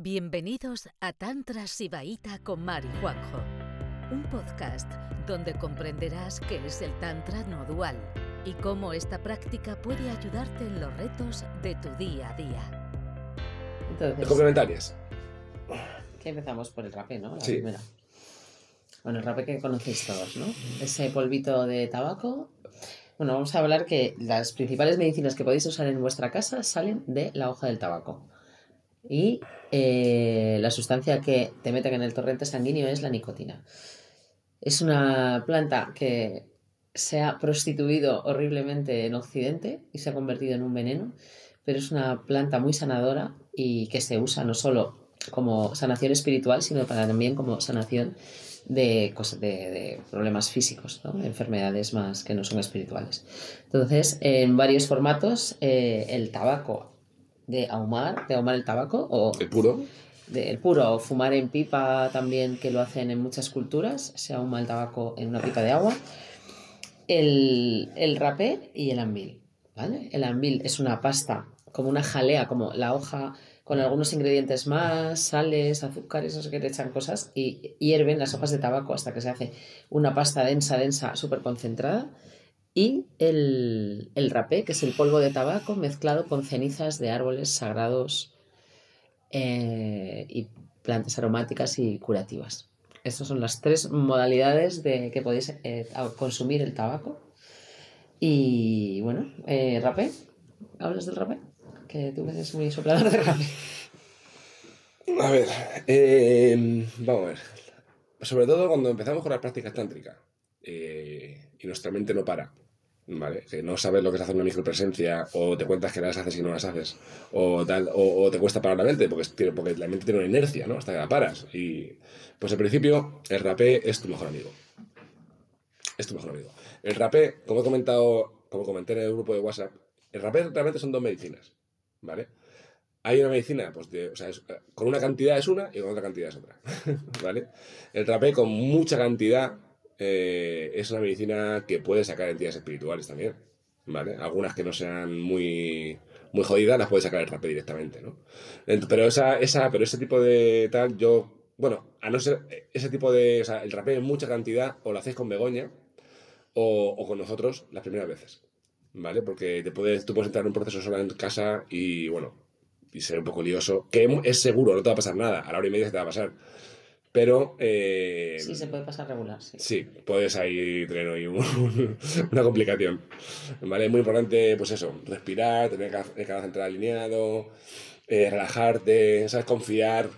Bienvenidos a Tantra Sibaíta con Mari Juanjo, un podcast donde comprenderás qué es el Tantra no dual y cómo esta práctica puede ayudarte en los retos de tu día a día. Entonces, Complementarias. ¿qué empezamos por el rapé, no? La Sí. primera. Bueno, el rapé que conocéis todos, ¿no? Ese polvito de tabaco. Bueno, vamos a hablar que las principales medicinas que podéis usar en vuestra casa salen de la hoja del tabaco. Y eh, la sustancia que te meten en el torrente sanguíneo es la nicotina. Es una planta que se ha prostituido horriblemente en Occidente y se ha convertido en un veneno, pero es una planta muy sanadora y que se usa no solo como sanación espiritual, sino también como sanación de, cosas, de, problemas físicos, enfermedades más que no son espirituales. Entonces, en varios formatos, eh, el tabaco de ahumar, de ahumar el tabaco, o El puro. del puro, o fumar en pipa también, que lo hacen en muchas culturas, se ahuma el tabaco en una pipa de agua, el, el rapé y el anbil. ¿vale? El anbil es una pasta, como una jalea, como la hoja con algunos ingredientes más, sales, azúcares, no sé qué, le echan cosas y hierven las hojas de tabaco hasta que se hace una pasta densa, densa, súper concentrada. Y el, el rapé, que es el polvo de tabaco mezclado con cenizas de árboles sagrados eh, y plantas aromáticas y curativas. Estas son las tres modalidades de que podéis eh, consumir el tabaco. Y bueno, eh, rapé. ¿Hablas del rapé? Que tú eres muy soplador de rapé. A ver, eh, vamos a ver. Sobre todo cuando empezamos con las prácticas tántricas y nuestra mente no para, ¿vale? Que no sabes lo que es hacer una micropresencia o te cuentas que las haces y no las haces o tal, o, te cuesta parar la mente porque, porque la mente tiene una inercia, ¿no? Hasta que la paras. Y pues al principio el rapé es tu mejor amigo. Es tu mejor amigo. El rapé, como he comentado, como comenté en el grupo de WhatsApp, el rapé realmente son dos medicinas, ¿vale? Hay una medicina, pues de- o sea, es- con una cantidad es una y con otra cantidad es otra, ¿vale? El rapé con mucha cantidad eh, es una medicina que puede sacar entidades espirituales también, ¿vale? Algunas que no sean muy, muy jodidas las puede sacar el rapé directamente, ¿no? Pero, esa, esa, pero ese tipo de tal, yo, bueno, a no ser ese tipo de, o sea, el rapé en mucha cantidad o lo hacéis con Begoña o, o con nosotros las primeras veces, ¿vale? Porque te puedes, tú puedes entrar en un proceso sola en casa y, bueno, y ser un poco lioso, que es seguro, no te va a pasar nada, a la hora y media se te va a pasar. Pero, eh, Sí, se puede pasar regular, sí. Sí, puedes ahí tener ahí un- una complicación. ¿Vale? Es muy importante, pues eso, respirar, tener el canal central alineado, eh, relajarte, ¿sabes? Confiar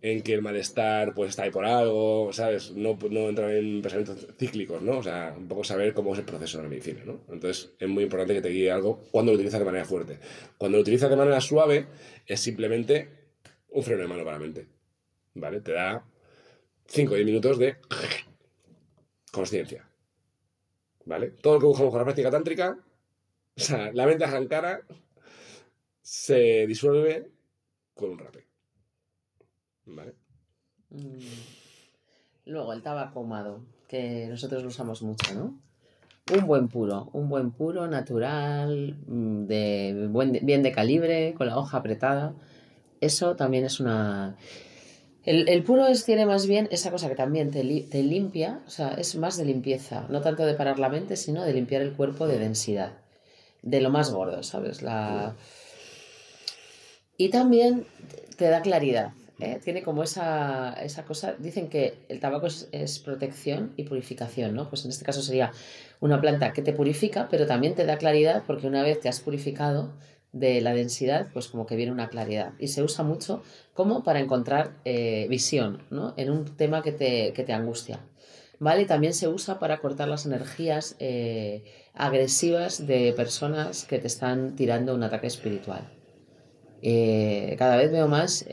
en que el malestar pues está ahí por algo, ¿sabes? No, no entrar en pensamientos cíclicos, ¿no? O sea, un poco saber cómo es el proceso de la medicina, ¿no? Entonces, es muy importante que te guíe algo cuando lo utilizas de manera fuerte. Cuando lo utilizas de manera suave, es simplemente un freno de mano para la mente, ¿vale? Te da 5 o 10 minutos de consciencia. ¿Vale? Todo lo que buscamos con la práctica tántrica, o sea, la mente ajancara se disuelve con un rapé. ¿Vale? Mm. Luego, el tabaco ahumado, que nosotros lo usamos mucho, ¿no? Un buen puro, un buen puro, natural, mm, de buen, bien de calibre, con la hoja apretada. Eso también es una... El, el puro es, tiene más bien esa cosa que también te, te limpia, o sea, es más de limpieza, no tanto de parar la mente, sino de limpiar el cuerpo de densidad, de lo más gordo, ¿sabes? La... Y también te da claridad, ¿eh? tiene como esa, esa cosa, dicen que el tabaco es protección y purificación, ¿no? Pues en este caso sería una planta que te purifica, pero también te da claridad porque una vez te has purificado de la densidad, pues como que viene una claridad. Y se usa mucho como para encontrar eh, visión, ¿no? En un tema que te, que te angustia. ¿Vale? También se usa para cortar las energías eh, agresivas de personas que te están tirando un ataque espiritual. Eh, cada vez veo más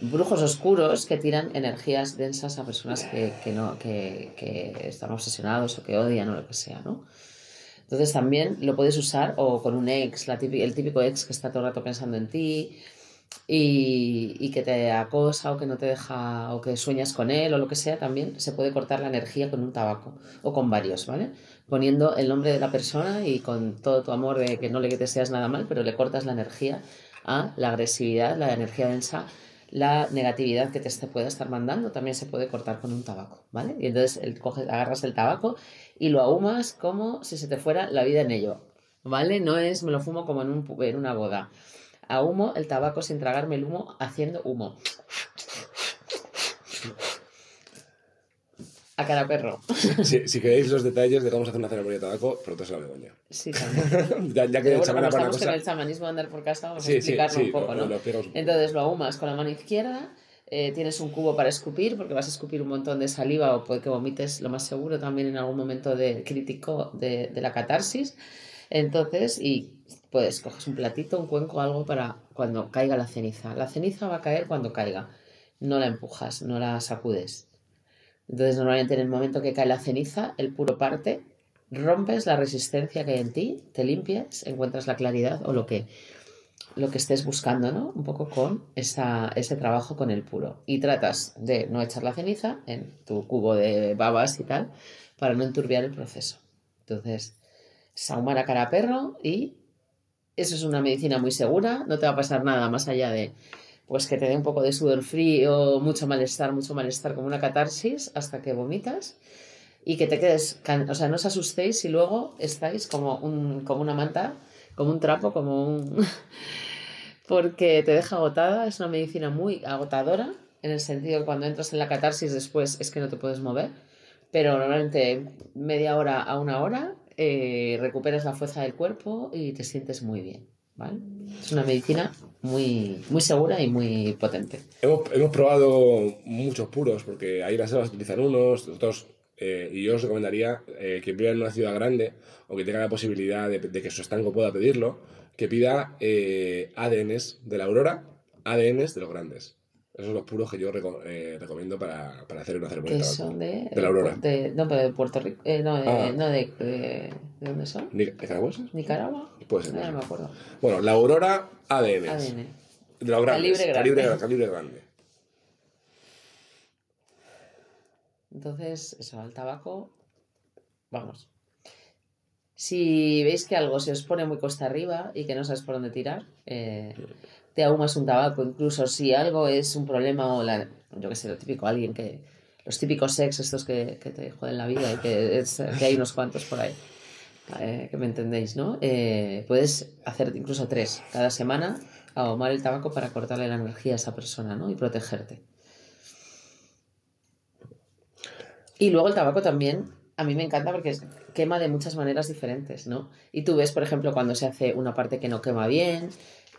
brujos oscuros que tiran energías densas a personas que, que no, que, que están obsesionados o que odian o lo que sea, ¿no? Entonces también lo puedes usar o con un ex, la típi- el típico ex que está todo el rato pensando en ti y, y que te acosa o que no te deja o que sueñas con él o lo que sea, también se puede cortar la energía con un tabaco o con varios, ¿vale? Poniendo el nombre de la persona y con todo tu amor de que no le deseas nada mal, pero le cortas la energía a la agresividad, la energía densa, la negatividad que te se puede estar mandando también se puede cortar con un tabaco, ¿vale? Y entonces el, coges, agarras el tabaco y lo ahumas como si se te fuera la vida en ello, ¿vale? No es me lo fumo como en, un, en una boda. Ahumo el tabaco sin tragarme el humo haciendo humo. A cara perro. Si, si, queréis los detalles de cómo se hace una ceremonia de tabaco, pronto se la Begoña. Sí, también. ya, ya, que Pero el bueno, para cosa... el chamanismo de andar por casa, vamos Sí, a explicarlo sí, un poco, lo- ¿no? lo. Entonces lo ahumas con la mano izquierda, eh, tienes un cubo para escupir, porque vas a escupir un montón de saliva o puede que vomites, lo más seguro, también en algún momento de, crítico de, de la catarsis. Entonces, y pues coges un platito, un cuenco, algo para cuando caiga la ceniza. La ceniza va a caer cuando caiga. No la empujas, no la sacudes. Entonces, normalmente en el momento que cae la ceniza, el puro parte, rompes la resistencia que hay en ti, te limpias, encuentras la claridad o lo que, lo que estés buscando, ¿no? Un poco con esa, ese trabajo con el puro. Y tratas de no echar la ceniza en tu cubo de babas y tal, para no enturbiar el proceso. Entonces, sahumar a cara a perro y eso es una medicina muy segura, no te va a pasar nada más allá de pues que te dé un poco de sudor frío, mucho malestar, mucho malestar, como una catarsis, hasta que vomitas y que te quedes, o sea, no os asustéis si luego estáis como, un, como una manta, como un trapo, como un... porque te deja agotada, es una medicina muy agotadora, en el sentido que cuando entras en la catarsis después es que no te puedes mover, pero normalmente media hora a una hora eh, recuperas la fuerza del cuerpo y te sientes muy bien, Es una medicina muy, muy segura y muy potente. Hemos, hemos probado muchos puros, porque ahí las selvas utilizan unos, otros, eh, y yo os recomendaría eh, que viva en una ciudad grande o que tenga la posibilidad de, de que su estanco pueda pedirlo, que pida eh, ADNs de la aurora, ADNs de los grandes. Esos son los puros que yo reco- eh, recomiendo para, para hacer una ceremonia Que de tabaco. son de... De la Aurora. de- no, pero de Puerto Rico. eh, no, de, Ah. no de, de... ¿De dónde son? ¿Ni- ¿Nicaragüenses? ¿Nicaragua? Puede ser. Ah, no no me acuerdo. Bueno, la aurora ADNs. ADN. De los grandes. Calibre grande. Calibre, calibre grande. Entonces, eso, al tabaco, vamos. Si veis que algo se os pone muy costa arriba y que no sabes por dónde tirar, eh, te ahumas un tabaco. Incluso si algo es un problema o la, yo que sé, lo típico, alguien que, los típicos sex estos que, que te joden la vida y que, es- que hay unos cuantos por ahí, eh, que me entendéis, ¿no? Eh, puedes hacer incluso tres cada semana, ahumar el tabaco para cortarle la energía a esa persona, ¿no? Y protegerte. Y luego el tabaco también, a mí me encanta porque quema de muchas maneras diferentes, ¿no? Y tú ves, por ejemplo, cuando se hace una parte que no quema bien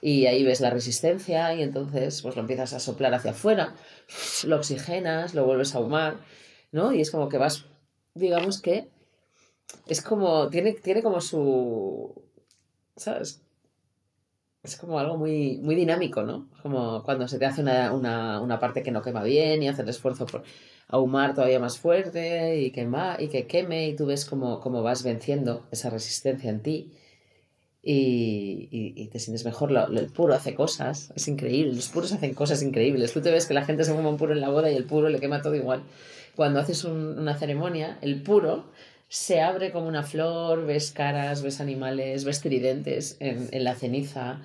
y ahí ves la resistencia y entonces pues lo empiezas a soplar hacia afuera, lo oxigenas, lo vuelves a ahumar, ¿no? Y es como que vas, digamos que es como, tiene, tiene como su, ¿sabes? Es como algo muy, muy dinámico, ¿no? Como cuando se te hace una, una, una parte que no quema bien y haces el esfuerzo por ahumar todavía más fuerte y, quema, y que queme y tú ves cómo, cómo vas venciendo esa resistencia en ti y, y- y te sientes mejor. Lo- el puro hace cosas, es increíble, los puros hacen cosas increíbles. Tú te ves que la gente se fuma un puro en la boda y el puro le quema todo igual. Cuando haces un- una ceremonia, el puro se abre como una flor, ves caras, ves animales, ves tridentes en, en la ceniza.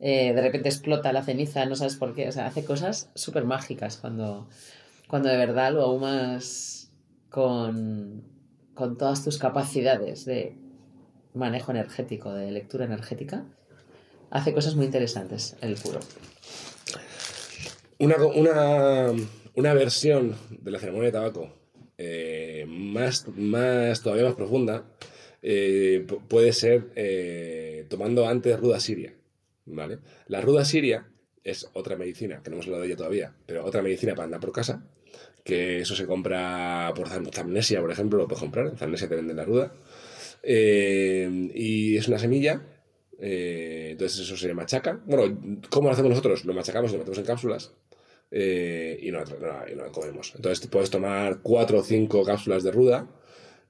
eh, de repente explota la ceniza, no sabes por qué. O sea, hace cosas súper mágicas cuando, cuando de verdad lo ahumas con, con todas tus capacidades de manejo energético, de lectura energética. Hace cosas muy interesantes el puro. Una, una, una versión de la ceremonia de tabaco eh, más, más, todavía más profunda eh, pu- puede ser eh, tomando antes ruda siria. ¿vale? La ruda siria es otra medicina, que no hemos hablado de ella todavía, pero otra medicina para andar por casa, que eso se compra por Zam- Zamnesia, por ejemplo, lo puedes comprar, en Zamnesia te venden la ruda. Eh, y es una semilla eh, entonces eso se machaca. Bueno, ¿cómo lo hacemos nosotros? Lo machacamos, lo metemos en cápsulas eh, y, no, no- y lo comemos. Entonces puedes tomar cuatro o cinco cápsulas de ruda.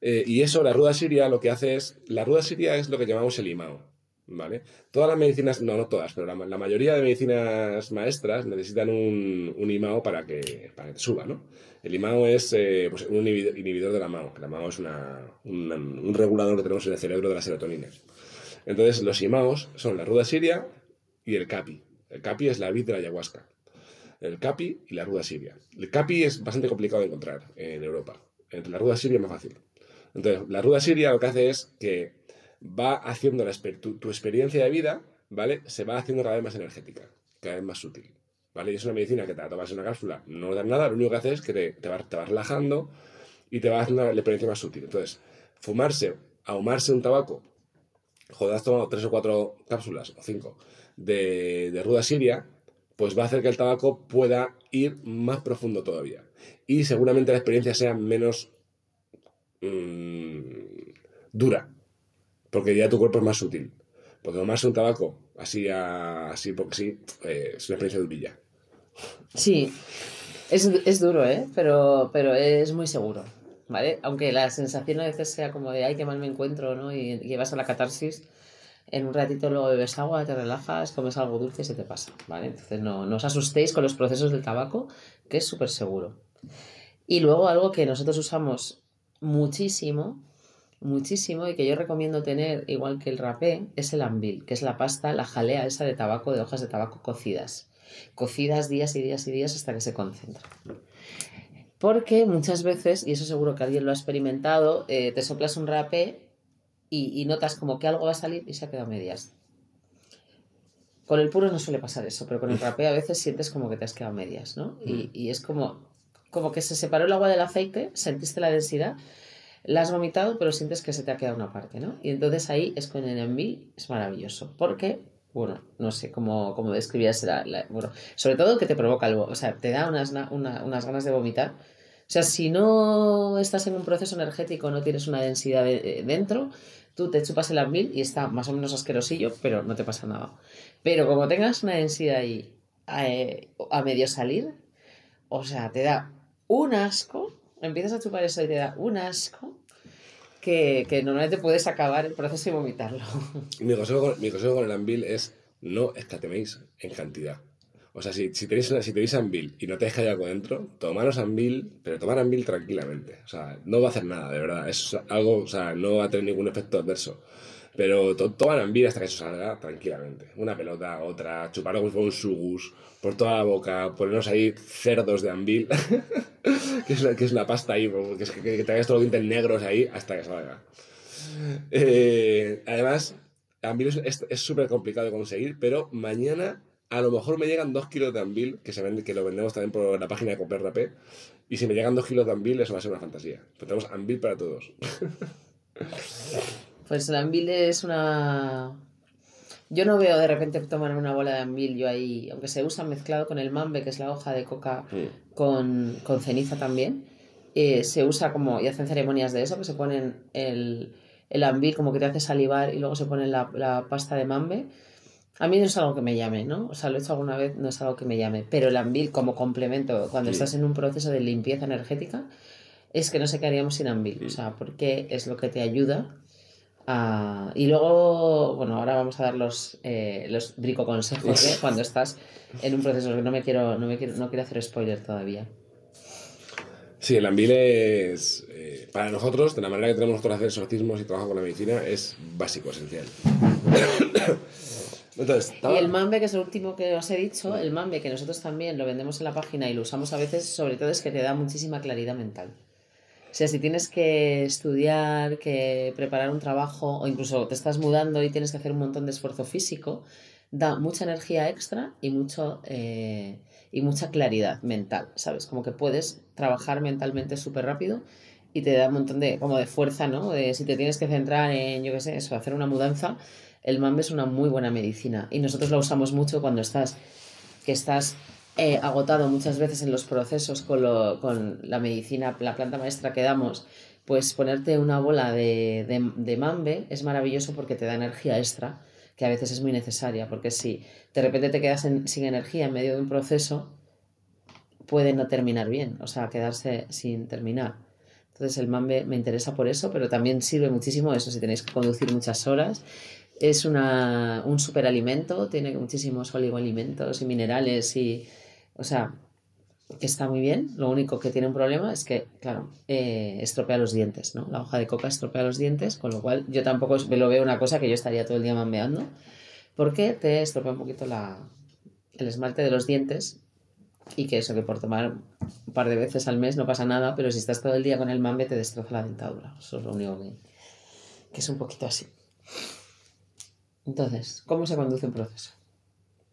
y eso, la ruda siria, lo que hace es... La ruda siria es lo que llamamos el imao. ¿Vale? Todas las medicinas, no, no todas, pero la, mayoría de medicinas maestras necesitan un, un imao para que, para que te suba, ¿no? El imao es eh, pues un inhibidor, de la MAO. que La MAO es una- un regulador que tenemos en el cerebro de la serotonina. Entonces, los imaos son la ruda siria y el capi. El capi es la vid de la ayahuasca. el capi y la ruda siria. El capi es bastante complicado de encontrar en Europa. Entre la ruda siria es más fácil. Entonces, la ruda siria lo que hace es que va haciendo la tu, tu, experiencia de vida, ¿vale? Se va haciendo cada vez más energética, cada vez más sutil, ¿vale? Y es una medicina que te la tomas en una cápsula, no da nada, lo único que hace es que te, te, relajando y te va haciendo la experiencia más sutil. Entonces, fumarse, ahumarse un tabaco, joder, has tomado tres o cuatro cápsulas, o cinco, de, de ruda siria, pues va a hacer que el tabaco pueda ir más profundo todavía. Y seguramente la experiencia sea menos mmm, dura, porque ya tu cuerpo es más sutil. Porque tomarse un tabaco así, así porque sí, eh, es una experiencia durilla. Sí, es, es, duro, ¿eh? Pero, pero es muy seguro, ¿vale? Aunque la sensación a veces sea como de, ay, qué mal me encuentro, ¿no? Y, y vas a la catarsis, en un ratito luego bebes agua, te relajas, comes algo dulce y se te pasa, ¿vale? Entonces no, no os asustéis con los procesos del tabaco, que es súper seguro. Y luego algo que nosotros usamos muchísimo, muchísimo y que yo recomiendo tener, igual que el rapé, es el ambil, que es la pasta, la jalea esa de tabaco, de hojas de tabaco cocidas. Cocidas días y días y días hasta que se concentra. Porque muchas veces, y eso seguro que alguien lo ha experimentado, eh, te soplas un rapé y, notas como que algo va a salir y se ha quedado a medias. Con el puro no suele pasar eso, pero con el rapé a veces sientes como que te has quedado a medias, ¿no? Y, mm. y es como, como que se separó el agua del aceite, sentiste la densidad, la has vomitado, pero sientes que se te ha quedado una parte, ¿no? Y entonces ahí es con el envy, es maravilloso, porque, bueno, no sé cómo, cómo describías, bueno, sobre todo que te provoca algo, o sea, te da unas, unas ganas de vomitar. O sea, si no estás en un proceso energético, no tienes una densidad dentro, tú te chupas el ambil y está más o menos asquerosillo, pero no te pasa nada. Pero como tengas una densidad ahí eh, a medio salir, o sea, te da un asco, empiezas a chupar eso y te da un asco que, normalmente puedes acabar el proceso y vomitarlo. Mi consejo, con, mi consejo con el ambil es no escateméis en cantidad. O sea, si, tenéis, si tenéis Anvil y no te dejáis algo dentro, tomaros Anvil, pero tomar Anvil tranquilamente. O sea, no va a hacer nada, de verdad. Es algo, o sea, no va a tener ningún efecto adverso. Pero to toman Anvil hasta que eso salga tranquilamente. Una pelota, otra, chuparlo como un sugus, por toda la boca, ponernos ahí cerdos de Anvil, que, es la, que es la pasta ahí, que, es que, que todos los dientes negros ahí hasta que salga. Eh, además, Anvil es súper complicado de conseguir, pero mañana a lo mejor me llegan dos kilos de Anvil, que, se vende, que lo vendemos también por la página de Comprar Rapé, y si me llegan dos kilos de Anvil, eso va a ser una fantasía. Pues tenemos Anvil para todos. pues el Anvil es una... Yo no veo de repente tomar una bola de Anvil yo ahí, aunque se usa mezclado con el mambe, que es la hoja de coca mm. con, con, ceniza también, eh, se usa como, y hacen ceremonias de eso, que se ponen el, el Anvil como que te hace salivar y luego se pone la, la pasta de mambe a mí no es algo que me llame, ¿no? O sea, lo he hecho alguna vez, no es algo que me llame. Pero el Anvil como complemento, cuando estás en un proceso de limpieza energética, es que no sé qué haríamos sin Anvil. O sea, porque es lo que te ayuda a... Y luego, bueno, ahora vamos a dar los, eh, los brico consejos ¿eh? cuando estás en un proceso que no me quiero, no me quiero, no quiero hacer spoiler todavía. Sí, el Anvil es, eh, para nosotros, de la manera que tenemos nosotros hacer exorcismos y trabajar con la medicina, es básico, esencial. Y el mambe, que es el último que os he dicho, el mambe que nosotros también lo vendemos en la página y lo usamos a veces, sobre todo es que te da muchísima claridad mental. O sea, si tienes que estudiar, que preparar un trabajo o incluso te estás mudando y tienes que hacer un montón de esfuerzo físico, da mucha energía extra y, mucho, eh, y mucha claridad mental, ¿sabes? Como que puedes trabajar mentalmente súper rápido y te da un montón de, como de fuerza, ¿no? Si te tienes que centrar en, yo qué sé, eso, hacer una mudanza, el mambe es una muy buena medicina y nosotros la usamos mucho cuando estás, que estás eh, agotado muchas veces en los procesos con, lo, con la medicina, la planta maestra que damos, pues ponerte una bola de, de, de, mambe es maravilloso porque te da energía extra, que a veces es muy necesaria, porque si de repente te quedas sin energía en medio de un proceso, puede no terminar bien, o sea, quedarse sin terminar. Entonces el mambe me interesa por eso, pero también sirve muchísimo eso si tenéis que conducir muchas horas es una, un superalimento, tiene muchísimos oligoalimentos y minerales y, o sea, está muy bien. Lo único que tiene un problema es que, claro, eh, estropea los dientes, ¿no? La hoja de coca estropea los dientes, con lo cual yo tampoco me lo veo una cosa que yo estaría todo el día mambeando, porque te estropea un poquito la, el esmalte de los dientes Y que eso, que por tomar un par de veces al mes no pasa nada, pero si estás todo el día con el mambe te destroza la dentadura. Eso es lo único que, que es un poquito así. Entonces, ¿cómo se conduce un proceso?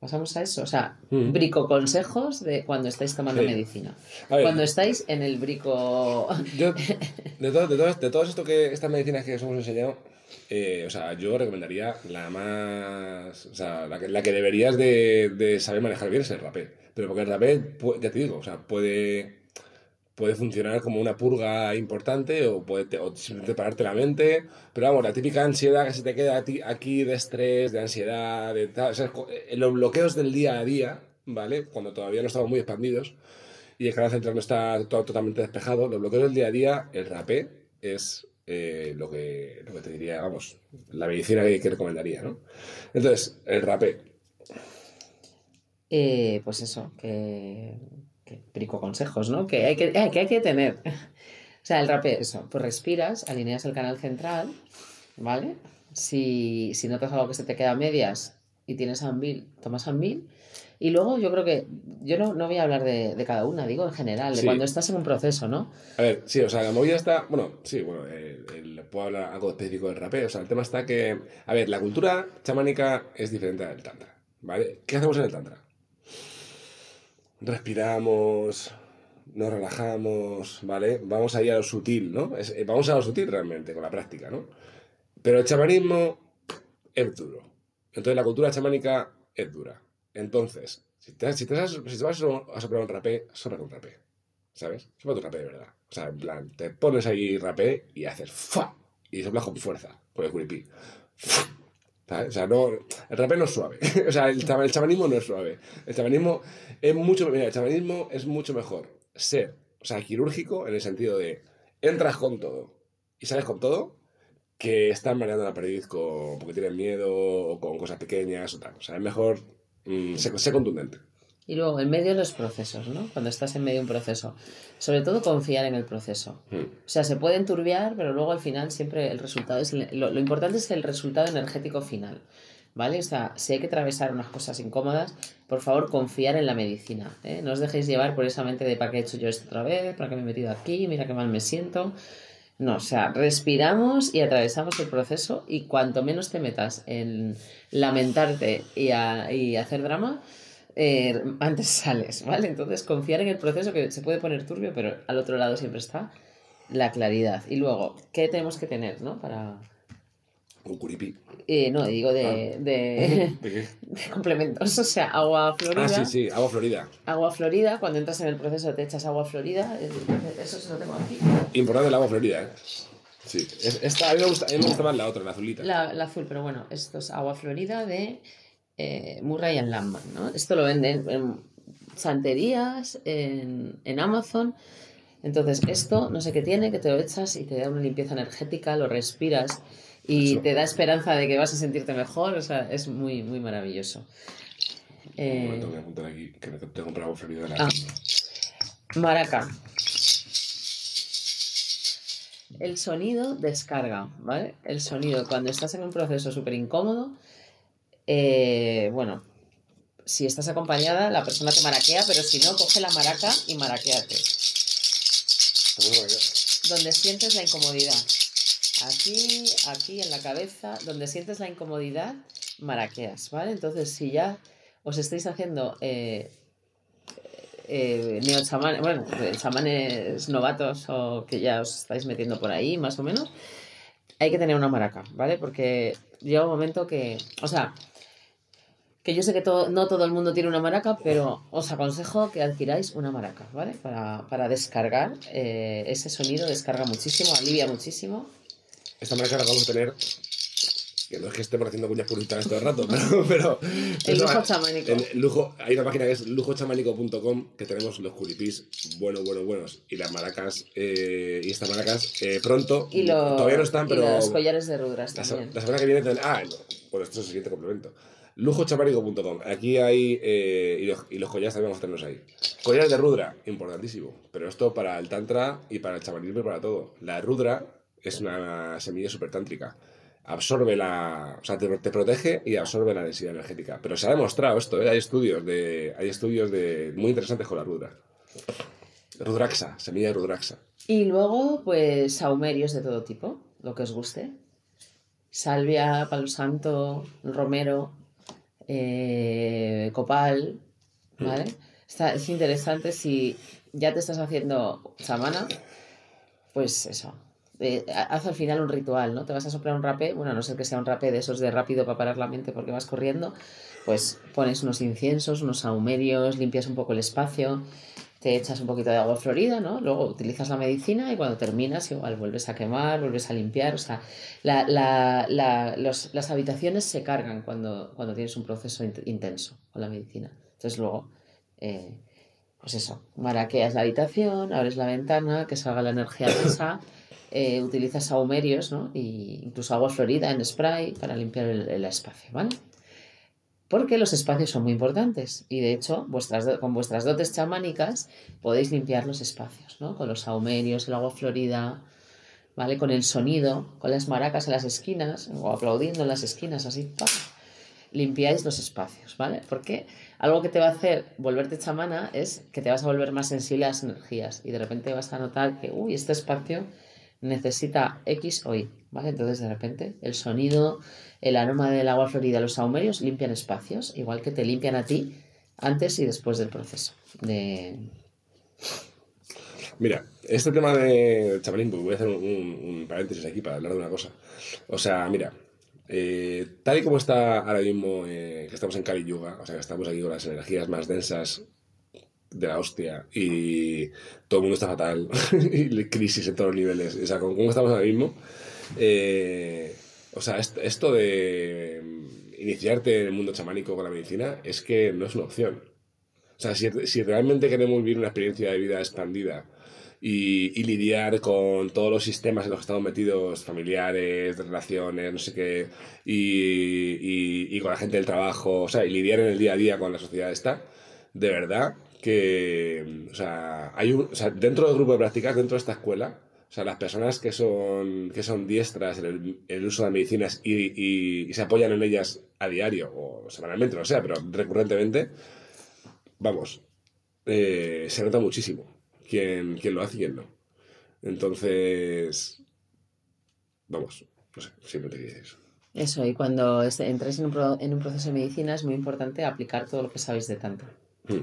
Pasamos a eso, o sea, Mm. brico consejos de cuando estáis tomando Sí. medicina. Ver. Cuando estáis en el brico... Yo, de, todo, de, todo, de todo esto que estas medicinas que os hemos enseñado, eh, o sea, yo recomendaría la más. O sea, la que, la que deberías de, de saber manejar bien es el rapé. Pero porque el rapé, pu- ya te digo, o sea, puede, puede funcionar como una purga importante o puede o simplemente pararte la mente. Pero vamos, la típica ansiedad que se te queda aquí de estrés, de ansiedad, de tal. O sea, eh, los bloqueos del día a día, ¿vale? Cuando todavía no estamos muy expandidos y el canal central no está to- totalmente despejado, los bloqueos del día a día, el rapé es eh, lo, que, lo que te diría, vamos, la medicina que, que recomendaría, ¿no? Entonces, el rapé. Eh, pues eso, que, que brico consejos, ¿no? Que hay que, eh, que hay que tener. O sea, el rapé, eso, pues respiras, alineas el canal central, ¿vale? Si, si notas algo que se te queda a medias y tienes Anvil, tomas Anvil. Y luego yo creo que, yo no, no voy a hablar de, de cada una, digo en general, de Sí. cuando estás en un proceso, ¿no? A ver, sí, o sea, la movida está. Bueno, sí, bueno, eh, el- puedo hablar algo específico del rapé. O sea, el tema está que. A ver, la cultura chamánica es diferente del Tantra, ¿vale? ¿Qué hacemos en el Tantra? Respiramos, nos relajamos, ¿vale? Vamos ahí a lo sutil, ¿no? Eh, vamos a lo sutil realmente con la práctica, ¿no? Pero el chamanismo es duro. Entonces la cultura chamánica es dura. Entonces, si te, si te, vas- a soplar un rapé, sopla un rapé. ¿Sabes? Sopla tu rapé de verdad. O sea, en plan, te pones ahí rapé y haces ¡fa! Y soplas con fuerza, con el curipí. ¿Sabes? O sea, no, el rapé no es suave. o sea, el, el chamanismo no es suave. El chamanismo es mucho, mira, el chamanismo es mucho mejor ser, o sea, quirúrgico en el sentido de entras con todo y sales con todo que estar mareando la perdiz con, porque tienes miedo o con cosas pequeñas o tal. O sea, es mejor mm, ser, ser contundente. Y luego, en medio de los procesos, ¿no? Cuando estás en medio de un proceso. Sobre todo confiar en el proceso. Mm. O sea, se puede enturbiar, pero luego al final siempre el resultado es... el- Lo, lo importante es el resultado energético final, ¿vale? O sea, si hay que atravesar unas cosas incómodas, por favor, confiar en la medicina. ¿eh? No os dejéis llevar por esa mente de ¿para qué he hecho yo esto otra vez? ¿Para qué me he metido aquí? Mira qué mal me siento. No, o sea, respiramos y atravesamos el proceso y cuanto menos te metas en lamentarte y, a- y hacer drama, eh, antes sales, ¿vale? Entonces confiar en el proceso que se puede poner turbio, pero al otro lado siempre está la claridad. Y luego, ¿qué tenemos que tener, no? Para... Un curipí. eh, no, digo de, de, ¿De qué? de complementos, o sea, agua florida. Ah, sí, sí, agua florida. Agua florida, cuando entras en el proceso te echas agua florida, eh, eso se lo tengo aquí. Importante el agua florida, ¿eh? Sí. Es- esta, a, mí me gusta, a mí me gusta más la otra, la azulita. La, la azul, pero bueno, esto es agua florida de eh, Murray and Landman, ¿no? Esto lo venden en santerías, en, en Amazon. Entonces, esto no sé qué tiene, que te lo echas y te da una limpieza energética, lo respiras y Eso. te da esperanza de que vas a sentirte mejor. O sea, es muy, muy maravilloso. Un Eh, momento, voy a apuntar aquí que me de la Ah. Maraca. El sonido descarga, ¿vale? El sonido, cuando estás en un proceso súper incómodo, eh, bueno, si estás acompañada, la persona te maraquea, pero si no, coge la maraca y maraqueate. Donde sientes la incomodidad. Aquí, aquí, en la cabeza, donde sientes la incomodidad, maraqueas, ¿vale? Entonces, si ya os estáis haciendo eh, eh, neochamanes, bueno, eh, chamanes novatos o que ya os estáis metiendo por ahí, más o menos, hay que tener una maraca, ¿vale? Porque llega un momento que, o sea, que yo sé que todo, no todo el mundo tiene una maraca, pero os aconsejo que adquiráis una maraca, ¿vale? Para, para descargar eh, ese sonido, descarga muchísimo, alivia muchísimo. Esta marca la vamos a tener. Que no es que estemos haciendo cuñas publicitarias todo el rato, pero. pero El lujo ah, chamánico. el lujo, hay una página que es lujochamánico.com que tenemos los curipís buenos, buenos, buenos. Y las maracas. eh, y estas maracas eh, pronto. Y, lo- todavía no están, y pero. los collares de rudras La, también. la semana que viene Ah, no. Bueno, esto es el siguiente complemento. Lujochamánico.com. Aquí hay. eh, y, los, y collares también vamos a tenerlos ahí. Collares de Rudra, importantísimo. Pero esto para el Tantra y para el chamanismo y para todo. La Rudra es una semilla súper tántrica. absorbe la. O sea, te, te protege y absorbe la densidad energética. Pero se ha demostrado esto, ¿eh? Hay estudios de. Hay estudios de. muy interesantes con la rudra. Rudraxa, semilla de rudraxa. Y luego, pues, saumerios de todo tipo, lo que os guste. Salvia, palo santo, romero, eh, copal, ¿vale? Está, es interesante si ya te estás haciendo chamana, pues eso. eh, haz al final un ritual, ¿no? Te vas a soplar un rapé, bueno, a no ser que sea un rapé de esos de rápido para parar la mente porque vas corriendo, pues pones unos inciensos, unos saumerios, limpias un poco el espacio, te echas un poquito de agua florida, ¿no? Luego utilizas la medicina y cuando terminas igual vuelves a quemar, vuelves a limpiar, o sea, la- las habitaciones se cargan cuando, cuando tienes un proceso int- intenso con la medicina. Entonces luego, eh, pues eso, maraqueas la habitación, abres la ventana, que salga la energía densa, eh, utilizas saumerios, ¿no? Y incluso agua florida en spray para limpiar el, el espacio, ¿vale? Porque los espacios son muy importantes y de hecho vuestras, con vuestras dotes chamánicas podéis limpiar los espacios, ¿no? Con los saumerios, el agua florida, ¿vale? Con el sonido, con las maracas en las esquinas o aplaudiendo en las esquinas, así, ¡pam! limpiáis los espacios, ¿vale? Porque algo que te va a hacer volverte chamana es que te vas a volver más sensible a las energías y de repente vas a notar que, uy, este espacio necesita X o Y, ¿vale? Entonces de repente el sonido, el aroma del agua florida, los saumerios limpian espacios, igual que te limpian a ti antes y después del proceso de... Mira, este tema de chavalín, pues voy a hacer un, paréntesis aquí para hablar de una cosa. O sea, mira, eh, tal y como está ahora mismo, eh, que estamos en Kali Yuga, o sea, que estamos aquí con las energías más densas de la hostia y todo el mundo está fatal y crisis en todos los niveles. O sea, con cómo estamos ahora mismo, eh, o sea, est- esto de iniciarte en el mundo chamánico con la medicina es que no es una opción. O sea, si, si realmente queremos vivir una experiencia de vida expandida y, y lidiar con todos los sistemas en los que estamos metidos, familiares, relaciones, no sé qué, y, y- y con la gente del trabajo, o sea, y lidiar en el día a día con la sociedad esta, de verdad que, o sea, hay un, o sea, dentro del grupo de prácticas, dentro de esta escuela, o sea, las personas que son, que son diestras en el, en el uso de medicinas y, y- y se apoyan en ellas a diario o semanalmente, no sé, pero recurrentemente, vamos, eh, se nota muchísimo quién, quién lo hace y quién no. Entonces, vamos, no sé, siempre te decir eso. Y cuando entréis en un, pro- en un proceso de medicina es muy importante aplicar todo lo que sabéis de tanto. Mm.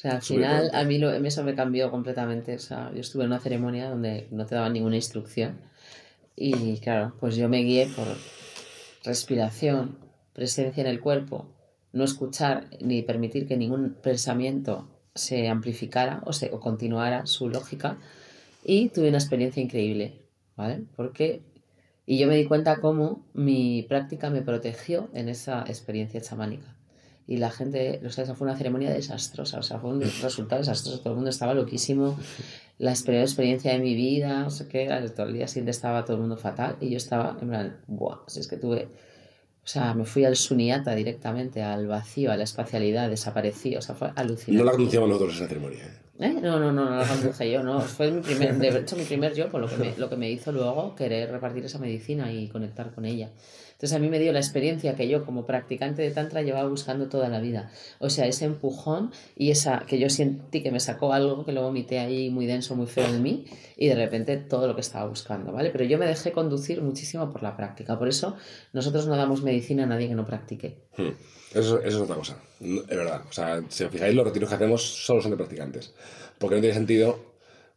O sea, al final a mí lo- eso me cambió completamente. O sea, yo estuve en una ceremonia donde no te daban ninguna instrucción y claro, pues yo me guié por respiración, presencia en el cuerpo, no escuchar ni permitir que ningún pensamiento se amplificara o, se, o continuara su lógica y tuve una experiencia increíble, ¿vale? Porque y yo me di cuenta cómo mi práctica me protegió en esa experiencia chamánica. Y la gente, o sea, fue una ceremonia desastrosa, o sea, fue un resultado desastroso, todo el mundo estaba loquísimo, la peor experiencia de mi vida, no sé qué, todo el día siguiente estaba todo el mundo fatal y yo estaba en plan, buah, si es que tuve, o sea, me fui al sunyata directamente, al vacío, a la espacialidad, desaparecí, o sea, fue alucinante. No la conocíamos nosotros esa ceremonia. ¿Eh? No, no, no, no la conduje yo, no. Fue mi primer, de hecho, mi primer yo, por lo que, me, lo que me hizo luego querer repartir esa medicina y conectar con ella. Entonces a mí me dio la experiencia que yo como practicante de Tantra llevaba buscando toda la vida. O sea, ese empujón y esa que yo sentí que me sacó algo que lo vomité ahí muy denso, muy feo de mí y de repente todo lo que estaba buscando, ¿vale? Pero yo me dejé conducir muchísimo por la práctica. Por eso nosotros no damos medicina a nadie que no practique. Hmm. Eso, es otra cosa. Es verdad. O sea, si os fijáis, los retiros que hacemos solo son de practicantes. Porque no tiene sentido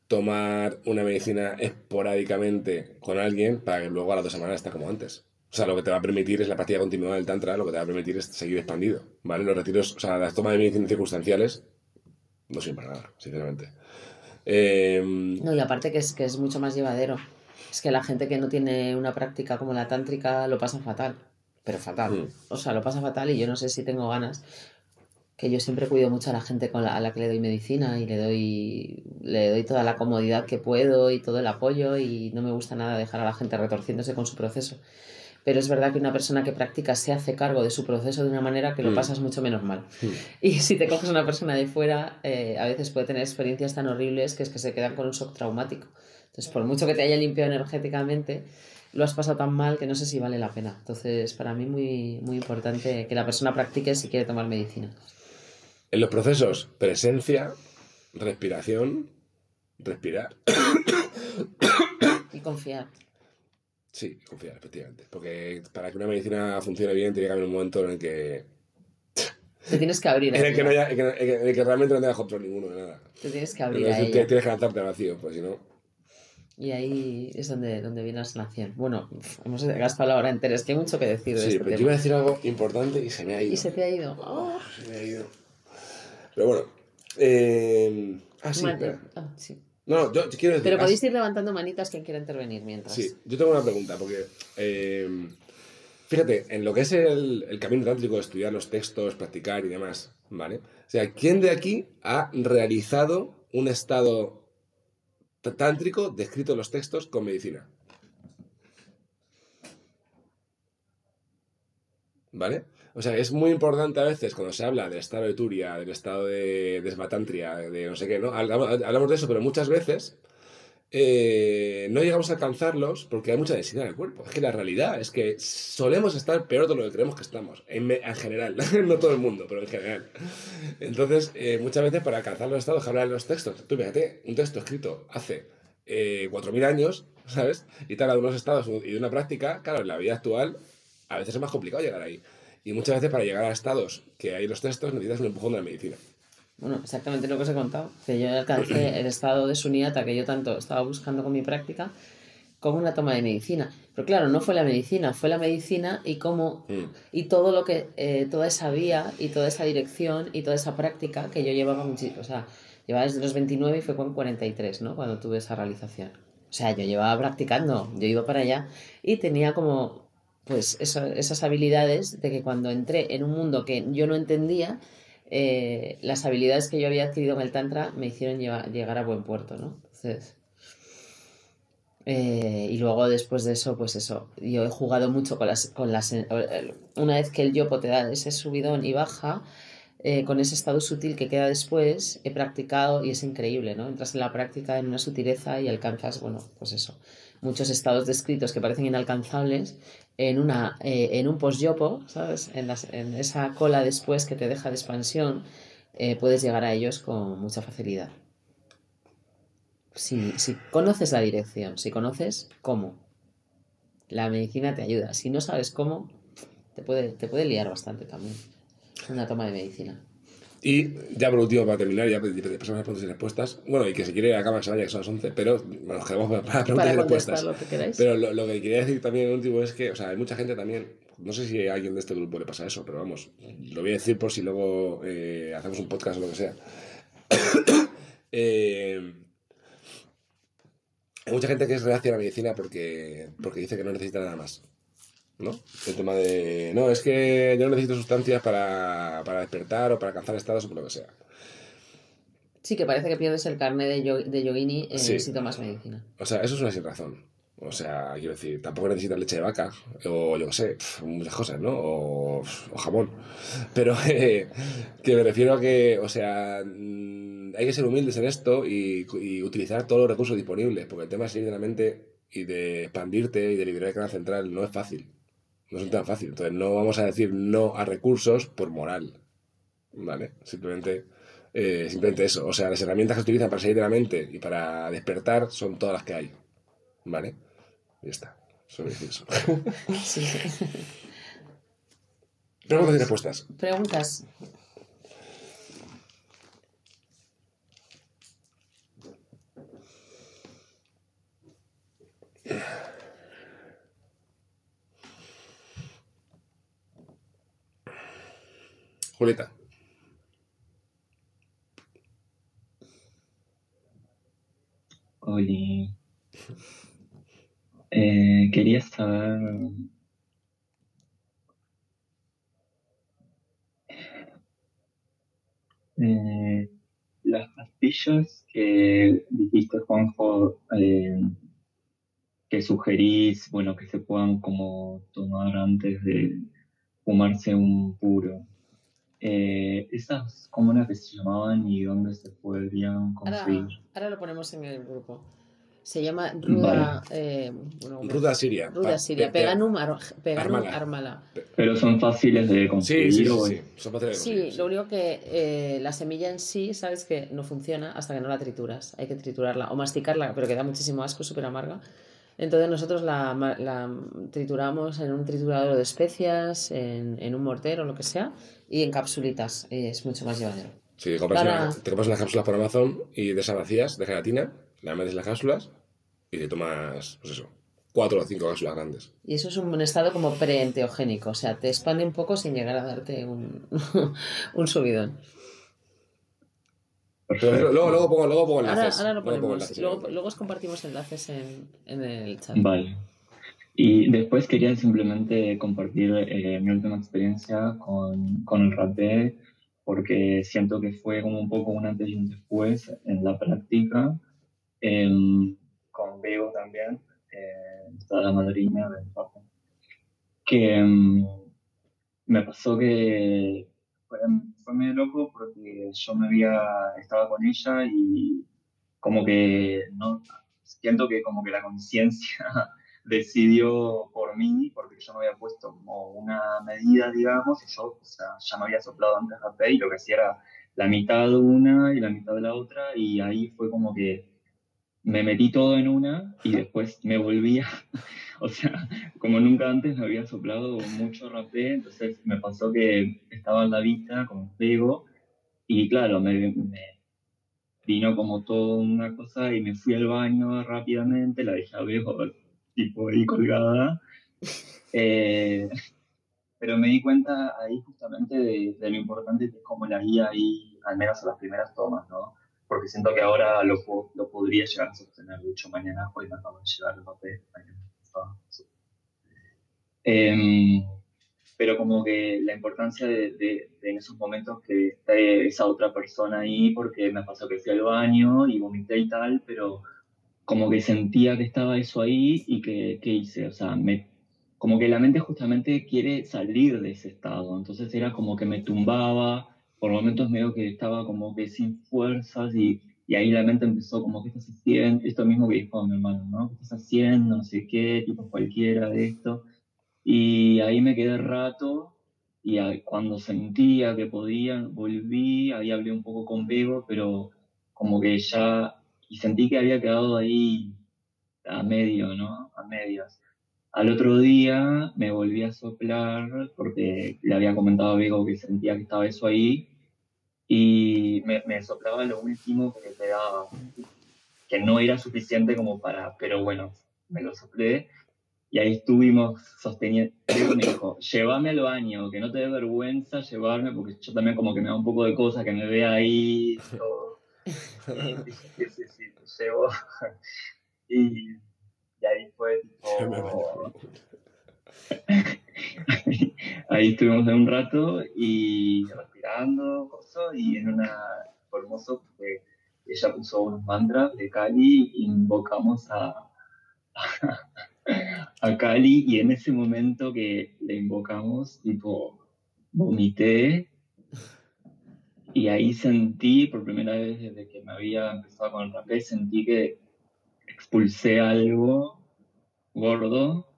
tomar una medicina esporádicamente con alguien para que luego a las dos semanas esté como antes. O sea, lo que te va a permitir es la práctica continuada del Tantra, lo que te va a permitir es seguir expandido. ¿Vale? Los retiros, o sea, las tomas de medicinas circunstanciales no sirven para nada, sinceramente. Eh, No, y aparte que es, que es mucho más llevadero. Es que la gente que no tiene una práctica como la tántrica lo pasa fatal. Pero fatal. Mm. O sea, lo pasa fatal y yo no sé si tengo ganas. Que yo siempre cuido mucho a la gente con la, a la que le doy medicina y le doy, le doy toda la comodidad que puedo y todo el apoyo y no me gusta nada dejar a la gente retorciéndose con su proceso. Pero es verdad que una persona que practica se hace cargo de su proceso de una manera que lo Mm. pasas mucho menos mal. Mm. Y si te coges una persona de fuera, eh, a veces puede tener experiencias tan horribles que es que se quedan con un shock traumático. Entonces, por mucho que te haya limpiado energéticamente, lo has pasado tan mal que no sé si vale la pena. Entonces, para mí muy, muy importante que la persona practique si quiere tomar medicina. En los procesos, presencia, respiración, respirar. y confiar. Sí, confiar, efectivamente. Porque para que una medicina funcione bien, tiene que haber un momento en el que. Te tienes que abrir. en, el que no haya, en, el que, realmente no tengas control ninguno de nada. Te tienes que abrir. Entonces, a Tienes que lanzarte al vacío, pues si no. Y ahí es donde, donde viene la sanación. Bueno, hemos gastado la hora entera, es que hay mucho que decir. sí, este pero yo iba a decir algo importante y se me ha ido. Y se te ha ido. Oh. Se me ha ido. Pero bueno. Eh... Ah, sí, ah, sí. No, yo, quiero decir. Pero podéis ir levantando manitas quien quiera intervenir mientras. Sí, yo tengo una pregunta, porque. Eh, fíjate, en lo que es el, el camino tántrico de estudiar los textos, practicar y demás, ¿vale? O sea, ¿quién de aquí ha realizado un estado tántrico descrito en los textos con medicina. ¿Vale? O sea, es muy importante a veces cuando se habla del estado de Turia, del estado de desbatantria, de no sé qué, ¿no? Hablamos de eso, pero muchas veces eh, no llegamos a alcanzarlos porque hay mucha densidad en el cuerpo. Es que la realidad es que solemos estar peor de lo que creemos que estamos, en, general, no todo el mundo, pero en general. Entonces, eh, muchas veces para alcanzar los estados que hablan los textos, tú fíjate, un texto escrito hace eh, 4.000 años, ¿sabes? Y te habla de unos estados y de una práctica, claro, en la vida actual a veces es más complicado llegar ahí. Y muchas veces para llegar a estados que hay en los textos necesitas un empujón de la medicina. Bueno, exactamente lo que os he contado, que yo alcancé el estado de suniata que yo tanto estaba buscando con mi práctica, como una toma de medicina. Pero claro, no fue la medicina, fue la medicina y cómo, mm. y todo lo que, eh, toda esa vía y toda esa dirección y toda esa práctica que yo llevaba muchísimo, o sea, llevaba desde los 29 y fue con 43, ¿no? Cuando tuve esa realización. O sea, yo llevaba practicando, yo iba para allá y tenía como, pues, esas habilidades de que cuando entré en un mundo que yo no entendía, eh, las habilidades que yo había adquirido en el Tantra me hicieron llegar a buen puerto, ¿no? Entonces, eh, y luego después de eso, pues eso, yo he jugado mucho con las... Con las una vez que el yopo te da ese subidón y baja, eh, con ese estado sutil que queda después, he practicado y es increíble, ¿no? Entras en la práctica en una sutileza y alcanzas, bueno, pues eso, muchos estados descritos que parecen inalcanzables en, una, eh, en un post-yopo, ¿sabes? En, en, esa cola después que te deja de expansión, eh, puedes llegar a ellos con mucha facilidad. Si, si conoces la dirección, si conoces cómo, la medicina te ayuda. Si no sabes cómo, te puede, te puede liar bastante también. Una toma de medicina. Y ya por último, para terminar, ya pasamos a preguntas y respuestas. Bueno, y que si quiere acaba se vaya, que son las 11, pero nos quedamos para preguntas y respuestas. Lo que. Pero lo, que quería decir también en último es que, o sea, hay mucha gente también, no sé si a alguien de este grupo le pasa eso, pero vamos, lo voy a decir por si luego eh, hacemos un podcast o lo que sea. eh, hay mucha gente que es reacia a la medicina porque, porque dice que no necesita nada más. ¿No? El tema de, no, es que yo no necesito sustancias para, para despertar o para alcanzar estados o por lo que sea. Sí, que parece que pierdes el carnet de, de yogini eh, si tomas medicina. O sea, eso es una sin razón. O sea, quiero decir, tampoco necesitas leche de vaca, o yo qué sé, muchas cosas, ¿no? O, o jamón. Pero eh, que me refiero a que, o sea, mm, hay que ser humildes en esto y, y, utilizar todos los recursos disponibles, porque el tema de salir de la mente y de expandirte y de liberar el canal central no es fácil. No es tan fácil. Entonces no vamos a decir no a recursos por moral. ¿Vale? Simplemente, eh, simplemente eso. O sea, las herramientas que se utilizan para salir de la mente y para despertar son todas las que hay. ¿Vale? Y ya está. Solo decir eso. Sí. Preguntas y respuestas. Preguntas. Julieta. Oli. Eh, quería saber. Eh, las pastillas que dijiste, Juanjo, eh, que sugerís, bueno, que se puedan como tomar antes de fumarse un puro. Eh, ¿Esas cómo que se llamaban y dónde se podrían conseguir? Ahora, lo ponemos en el grupo. Se llama Ruda. Eh, bueno, Ruda Siria. Ruda Pa- Siria. pe- pe- Peganum, Ar- Peganum Armala. Armala. Pero son fáciles de conseguir. sí, sí, sí. Son fáciles de Sí, conseguir, lo único que eh, la semilla en sí, sabes que no funciona hasta que no la trituras. Hay que triturarla o masticarla, pero que da muchísimo asco, súper amarga. Entonces nosotros la, la trituramos en un triturador de especias, en, en un mortero, lo que sea, y en capsulitas. y es mucho más llevadero. Sí, te compras, Para- una- te compras unas cápsulas por Amazon y de esas vacías de gelatina, le metes las cápsulas y te tomas, pues eso, cuatro o cinco cápsulas grandes. Y eso es un estado como preenteogénico, o sea, te expande un poco sin llegar a darte un, un subidón. Perfecto. luego, luego, pongo, luego pongo Ahora, enlaces. ahora lo luego pongo ponemos. enlaces. Luego, luego os compartimos enlaces en, en el chat. Vale. Y después quería simplemente compartir eh, mi última experiencia con, con el rapé, porque siento que fue como un poco un antes y un después en la práctica, em, con Bego también, eh, está la madrina del rapé, que em, me pasó que fue, fue medio loco porque yo me había, estaba con ella y como que no, siento que como que la conciencia decidió por mí, porque yo me había puesto como una medida, digamos, y yo, ya me había soplado antes rapé y lo que hacía era la mitad de una y la mitad de la otra, y ahí fue como que me metí todo en una y después me volvía, o sea, como nunca antes me había soplado mucho rapé, entonces me pasó que estaba en la vista con pego y claro, me, vino como toda una cosa y me fui al baño rápidamente, la dejé a tipo ahí colgada. Eh, pero me di cuenta ahí justamente de, lo importante que es como la guía ahí, al menos a las primeras tomas, ¿no? Porque siento que ahora lo, lo podría llegar a sostener. De hecho, mañana hoy me acabo de llegar el papel. Em, pero como que la importancia de, de- de en esos momentos que esté esa otra persona ahí, porque me pasó que fui al baño y vomité y tal, pero como que sentía que estaba eso ahí y que, ¿qué hice? O sea, me, como que la mente justamente quiere salir de ese estado, entonces era como que me tumbaba, por momentos medio que estaba como que sin fuerzas y, y ahí la mente empezó como, ¿qué estás haciendo? Esto mismo que dijo mi hermano, ¿no? ¿Qué estás haciendo? No sé qué, tipo cualquiera de esto. Y ahí me quedé rato y cuando sentía que podía, volví, ahí hablé un poco con Bego, pero como que ya, y sentí que había quedado ahí a medio, ¿no? A medias. Al otro día me volví a soplar porque le había comentado a Bego que sentía que estaba eso ahí y me, me soplaba lo último que quedaba, que no era suficiente como para, pero bueno, me lo soplé y ahí estuvimos sosteniendo. Me dijo, llévame al baño, que no te dé vergüenza llevarme, porque yo también como que me da un poco de cosa que me vea ahí. Todo. Y dije, sí, sí, sí, te llevo. Y, y ahí fue tipo... ahí estuvimos un rato y respirando, y en una... Hermoso porque ella puso unos mantras de Kali y invocamos a a Cali y en ese momento que le invocamos, tipo, vomité. Y ahí sentí, por primera vez desde que me había empezado con el rapé, sentí que expulsé algo gordo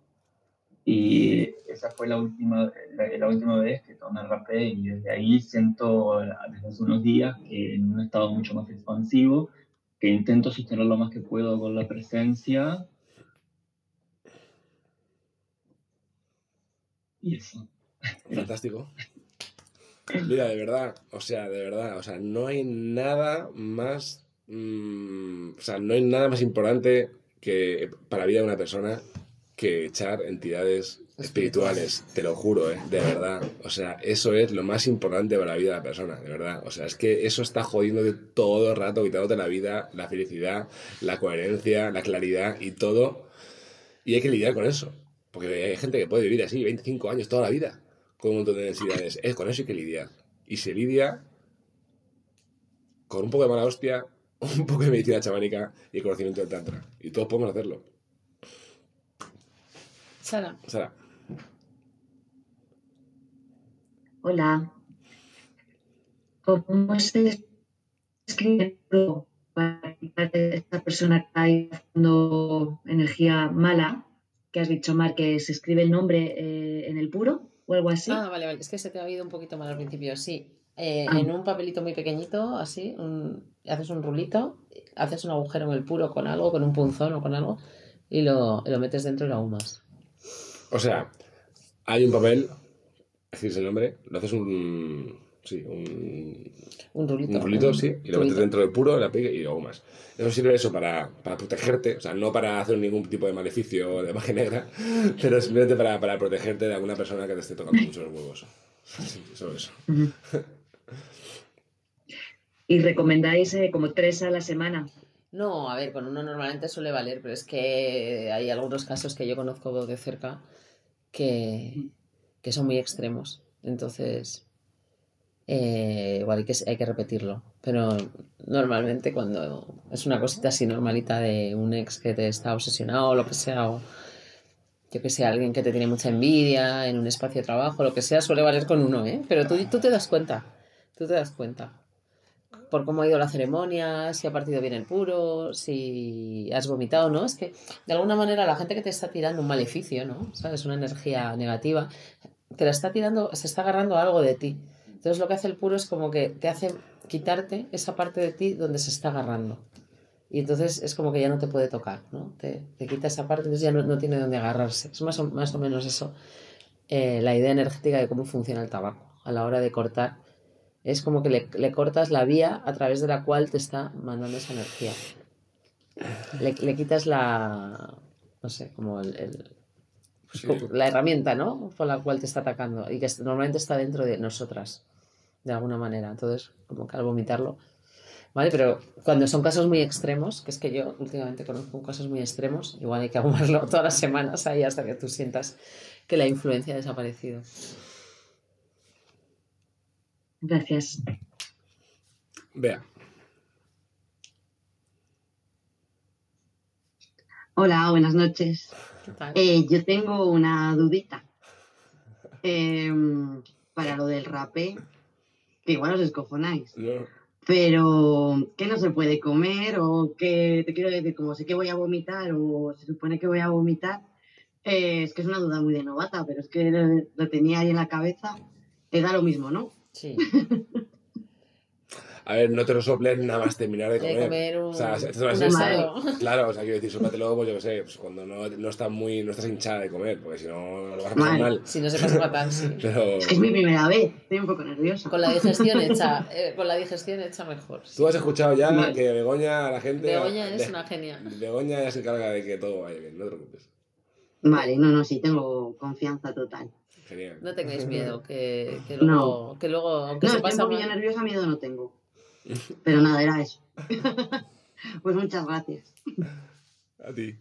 y esa fue la última, la, última vez que tomé rapé y desde ahí siento, desde hace unos días, que en un estado mucho más expansivo, que intento sostener lo más que puedo con la presencia y eso. Fantástico. Mira, de verdad, o sea, de verdad, o sea, no hay nada más, mm, o sea, no hay nada más importante que para la vida de una persona que echar entidades espirituales, te lo juro, ¿eh? de verdad. O sea, eso es lo más importante para la vida de la persona, de verdad. O sea, es que eso está jodiendo de todo el rato, quitándote la vida, la felicidad, la coherencia, la claridad y todo. Y hay que lidiar con eso. Porque hay gente que puede vivir así 25 años toda la vida con un montón de necesidades. Es con eso hay que lidiar. Y se lidia con un poco de mala hostia, un poco de medicina chamánica y conocimiento del Tantra. Y todos podemos hacerlo. Sara, Sara, Hola. ¿Cómo se escribe para esta persona que está haciendo energía mala, que has dicho, Mar, que se escribe el nombre eh, en el puro o algo así. Ah, vale, vale. Es que se te ha oído un poquito mal al principio. Sí. Eh, Ah. En un papelito muy pequeñito, así, un- haces un rulito, haces un agujero en el puro con algo, con un punzón o con algo, y lo, y lo metes dentro y lo ahumas. O sea, hay un papel, decís el nombre, lo haces un. Sí, un, Un rulito. un rulito, sí, y lo metes dentro del puro, la pique y lo ahumas. Eso sirve eso para, para protegerte, o sea, no para hacer ningún tipo de maleficio de magia negra, pero simplemente para, para protegerte de alguna persona que te esté tocando mucho los huevos. Sí, solo eso. Y recomendáis eh, como tres a la semana. No, a ver, con uno normalmente suele valer, pero es que hay algunos casos que yo conozco de cerca que, que son muy extremos. Entonces, eh, igual hay que, hay que repetirlo. Pero normalmente cuando es una cosita así normalita de un ex que te está obsesionado o lo que sea, o yo que sé, alguien que te tiene mucha envidia en un espacio de trabajo, lo que sea, suele valer con uno, ¿eh? Pero tú, tú te das cuenta, tú te das cuenta por cómo ha ido la ceremonia, si ha partido bien el puro, si has vomitado, ¿no? Es que de alguna manera la gente que te está tirando un maleficio, ¿no? ¿Sabes? Una energía negativa, te la está tirando, se está agarrando algo de ti. Entonces lo que hace el puro es como que te hace quitarte esa parte de ti donde se está agarrando. Y entonces es como que ya no te puede tocar, ¿no? Te, te quita esa parte, entonces ya no, no tiene dónde agarrarse. Es más o, más o menos eso, eh, la idea energética de cómo funciona el tabaco a la hora de cortar es como que le, le cortas la vía a través de la cual te está mandando esa energía. Le, le quitas la, no sé, como el, el- Sí. como la herramienta, ¿no? Por la cual te está atacando y que normalmente está dentro de nosotras, de alguna manera. Entonces, como que al vomitarlo, ¿vale? Pero cuando son casos muy extremos, que es que yo últimamente conozco casos muy extremos, igual hay que aguarlo todas las semanas ahí hasta que tú sientas que la influencia ha desaparecido. Gracias. Vea, Hola, buenas noches. ¿Qué tal? Eh, yo tengo una dudita Em, para lo del rapé, que igual os escojonáis, no, pero ¿qué no se puede comer? O que te quiero decir, como sé que voy a vomitar o se supone que voy a vomitar, eh, es que es una duda muy de novata, pero es que lo, lo tenía ahí en la cabeza, te da lo mismo, ¿no? Sí. A ver, no te lo soples nada más terminar de De comer. comer un, O sea, esto es un así. asado. Claro, o sea, quiero decir, sóplatelo, pues yo qué sé, pues cuando no, no, estás muy, no estás hinchada de comer, porque si no lo vas a pasar mal. Si no se pasa fatal, sí. Pero Es que es mi primera vez, estoy un poco nerviosa. Con la digestión hecha, eh, con la digestión hecha mejor. tú has escuchado ya Vale. que Begoña, la gente. Begoña es de- una genia. Begoña ya se encarga de que todo vaya bien, no te preocupes. Vale, no, no, sí, tengo confianza total. Genial. No tengáis miedo, que, que luego, que luego, aunque No, se pasa poquillo mal, nerviosa, miedo no tengo. Pero nada, era eso. pues muchas gracias. A ti.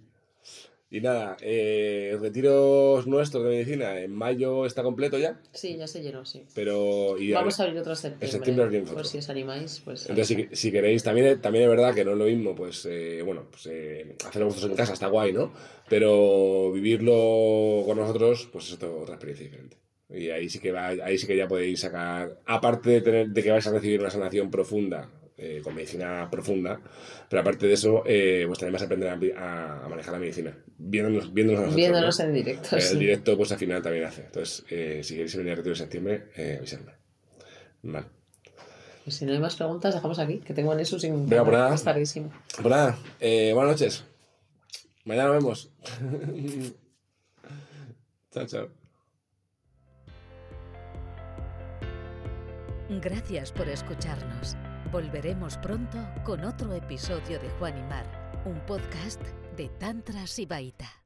Y nada, eh, retiros nuestros de medicina en mayo está completo ya, sí, ya se llenó, sí. pero. Y Vamos a abrir otro en septiembre. septiembre abrimos Por si os animáis, pues. Entonces, si, si queréis, también, también es verdad que no es lo mismo, pues, eh, bueno, pues eh, hacerlo vosotros en casa está guay, ¿no? Pero vivirlo con nosotros, pues es otra experiencia diferente. Y ahí sí que va, ahí sí que ya podéis sacar, aparte de tener, de que vais a recibir una sanación profunda, eh, con medicina profunda, pero aparte de eso, eh, pues también vas a aprender a, a- a manejar la medicina, viéndonos, viéndonos a nosotros. Viéndonos ¿no? en directo. Eh, sí. El directo, pues al final también hace. Entonces, eh, si queréis venir a retiro de septiembre, eh, avisadme. Vale. Pues si no hay más preguntas, dejamos aquí, que tengo en eso sin. Venga, nada. Es tardísimo. Pues nada, eh, buenas noches. Mañana nos vemos. chao, chao. Gracias por escucharnos. Volveremos pronto con otro episodio de Juan y Mar, un podcast de Tantra Sibaita.